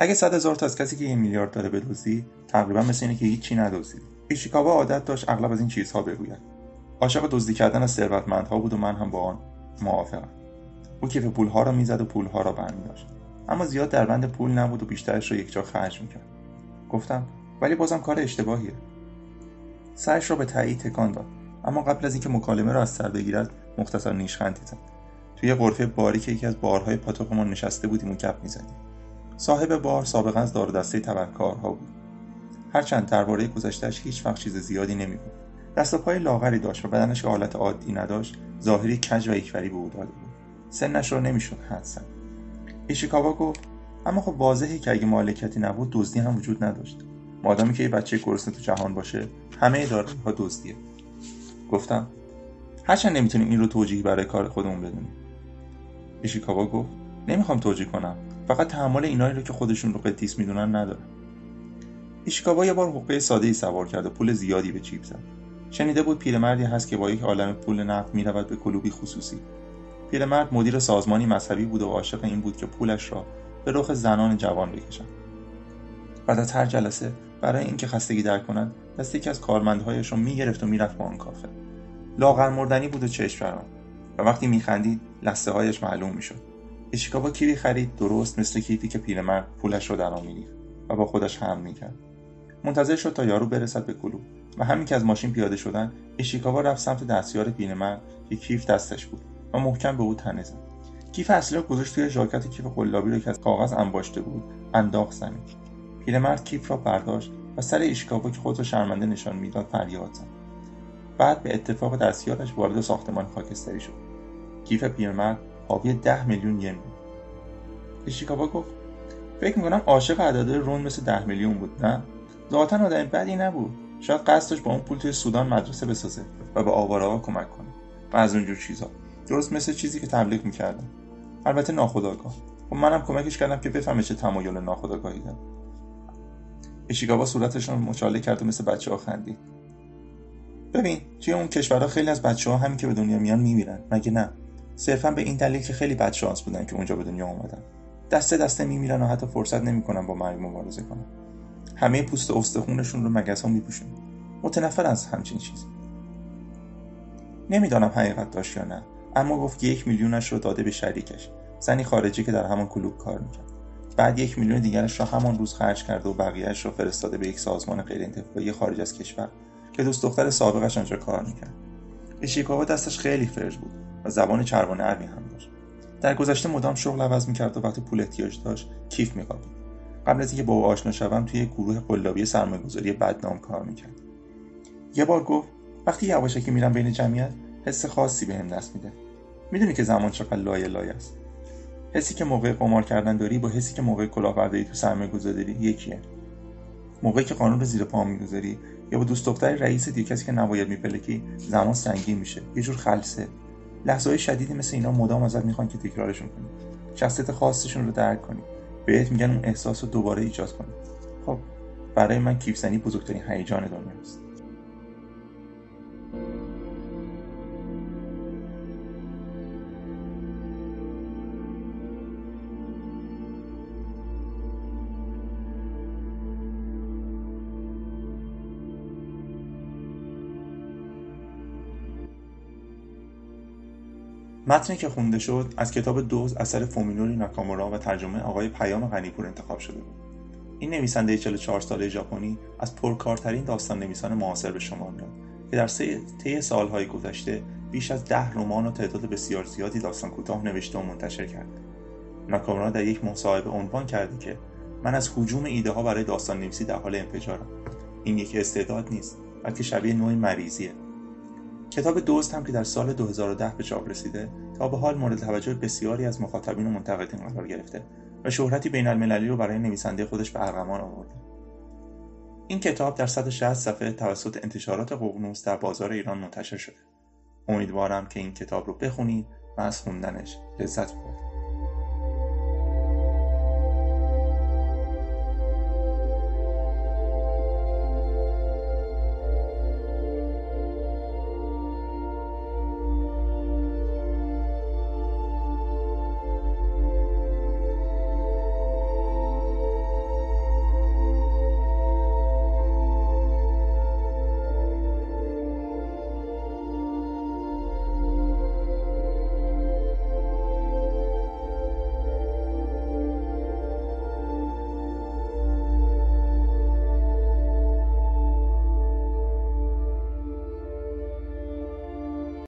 اگه صد هزار تا از کسی که یه میلیارد داره بدزدی تقریبا مثل اینه که هیچی ندزدی ایشیکاوا عادت داشت اغلب از این چیزها بگوید. عاشق دزدی کردن از ثروتمندها بود و من هم با آن موافقم. او کیف پولها را می‌زد و پولها را برمیداشت اما زیاد در بند پول نبود و بیشترش را یکجا خرج می‌کرد. گفتم ولی بازم کار اشتباهیه. سرش را به تایید تکان داد. اما قبل از اینکه مکالمه را از سر بگیرد مختصر نیشخندی زد. توی غرفه باری که یکی از بارهای پاتوقمان نشسته بودیم و گپ می‌زدیم صاحب بار سابقا از دار دسته تبهکارها بود. هرچند درباره گذشتهش هیچ وقت چیز زیادی نمی‌گفت. دست و پای لاغری داشت و بدنش حالت عادی نداشت ظاهری کج و یکوری به او داده بود. سنش را نمی‌شد حد زد. ایشیکاوا گفت اما خب واضحه که اگه مالکتی نبود دزدی هم وجود نداشت. مادامی که یه بچه گرسنه تو جهان باشه همه داره ها دزدیه. گفتم هرچند نمی‌تونیم این رو توجیهی برای کار خودمون بدونیم. ایشیکاوا گفت نمی‌خوام توجیه کنم. فقط تحمل اینایی رو که خودشون رو قدیس می‌دونن ندارم ایشیکاوا یه بار حقه ساده ای سوار کرد و پول زیادی به چیپ زد. شنیده بود پیرمردی هست که با یک عالم پول نقد می‌رود به کلوبی خصوصی. پیرمرد مدیر سازمانی مذهبی بود و عاشق این بود که پولش را به رخ زنان جوان بکشند بعد از هر جلسه برای اینکه خستگی در کنند دست یکی از کارمندهایش را می‌گرفت و می‌رفت به آن کافه. لاغر مردنی بود و چشم و وقتی میخندید لسته هایش معلوم می‌شد. ایشیکاوا کیوی خرید درست مثل کیفی که پیرمرد پولش را در میریخت و با خودش حمل می‌کرد. منتظر شد تا یارو برسد به کلوب و همین که از ماشین پیاده شدن ایشیکاوا رفت سمت دستیار پیرمرد که کیف دستش بود و محکم به او تنه زد. کیف اصلی را گذاشت توی ژاکت کیف قلابی رو که از کاغذ انباشته بود انداخت زمین. پیرمرد کیف را برداشت و سر ایشیکاوا که خود را شرمنده نشان می‌داد فریاد زد. بعد به اتفاق دستیارش وارد ساختمان خاکستری شد. کیف پیرمرد حاوی ده میلیون ین بود. ایشیکاوا گفت فکر می‌کنم عاشق اعداد رون مثل ده میلیون بود نه؟ ذاتا آدم بدی نبود. شاید قصدش با اون پول توی سودان مدرسه بسازه و به آواره‌ها کمک کنه. و از اونجور چیزها درست مثل چیزی که تبلیغ می‌کردم البته ناخداگاه خب منم کمکش کردم که بفهمه چه تمایل ناخداگاهی داره. ایشیگاوا صورتش رو مچاله کرد و مثل بچه ها ببین توی اون کشورها خیلی از بچه ها همین که به دنیا میان میمیرن مگه نه؟ صرفا به این دلیل که خیلی بد شانس بودن که اونجا به دنیا اومدن. دسته دسته میمیرن و حتی فرصت نمی‌کنن با مرگ مبارزه کنن. همه پوست استخونشون رو مگس ها میپوشن. متنفر از همچین چیزی. نمی‌دانم حقیقت داشت یا نه اما گفت که یک میلیونش رو داده به شریکش. زنی خارجی که در همان کلوب کار می‌کرد. بعد یک میلیون دیگرش را همان روز خرج کرده و بقیهش را فرستاده به یک سازمان غیرانتفاعی خارج از کشور که دوست دختر سابقش آنجا کار می‌کرد. ایشیکاوا دستش خیلی فرج بود. و زبان چرب و هم داشت. در گذشته مدام شغل عوض می‌کرد و وقتی پول احتیاج داشت کیف میخوابید قبل از اینکه با او آشنا شوم توی گروه قلابی سرمایه‌گذاری بدنام کار می‌کرد. یه بار گفت وقتی یواشکی میرم بین جمعیت حس خاصی بهم به دست میده. می‌دونی که زمان چقدر لایه لایه است. حسی که موقع قمار کردن داری با حسی که موقع کلاهبرداری تو سرمایه گذاری یکیه. موقعی که قانون رو زیر پا می‌گذاری یا با دوست دختر رئیس دیگه کسی که نباید میپلکی زمان سنگین میشه. یه جور خلصه. لحظه های شدیدی مثل اینا مدام ازت می‌خوان که تکرارشون کنی. شخصیت خاصشون رو درک کنی. بهت میگن اون احساس رو دوباره ایجاد کنی. خب برای من کیفزنی بزرگترین هیجان دنیاست متنی که خونده شد از کتاب دوز اثر فومینوری ناکامورا و ترجمه آقای پیام غنیپور انتخاب شده بود. این نویسنده 44 ساله ژاپنی از پرکارترین داستان نویسان معاصر به شما میاد که در طی سالهای گذشته بیش از ده رمان و تعداد بسیار زیادی داستان کوتاه نوشته و منتشر کرده ناکامورا در یک مصاحبه عنوان کرده که من از حجوم ایده ها برای داستان نویسی در حال انفجارم. این یک استعداد نیست بلکه شبیه نوعی مریضیه. کتاب دوست هم که در سال 2010 به چاپ رسیده تا به حال مورد توجه بسیاری از مخاطبین و منتقدین قرار گرفته و شهرتی بین المللی رو برای نویسنده خودش به ارغمان آورده. این کتاب در 160 صفحه توسط انتشارات ققنوس در بازار ایران منتشر شده. امیدوارم که این کتاب رو بخونید و از خوندنش لذت ببرید.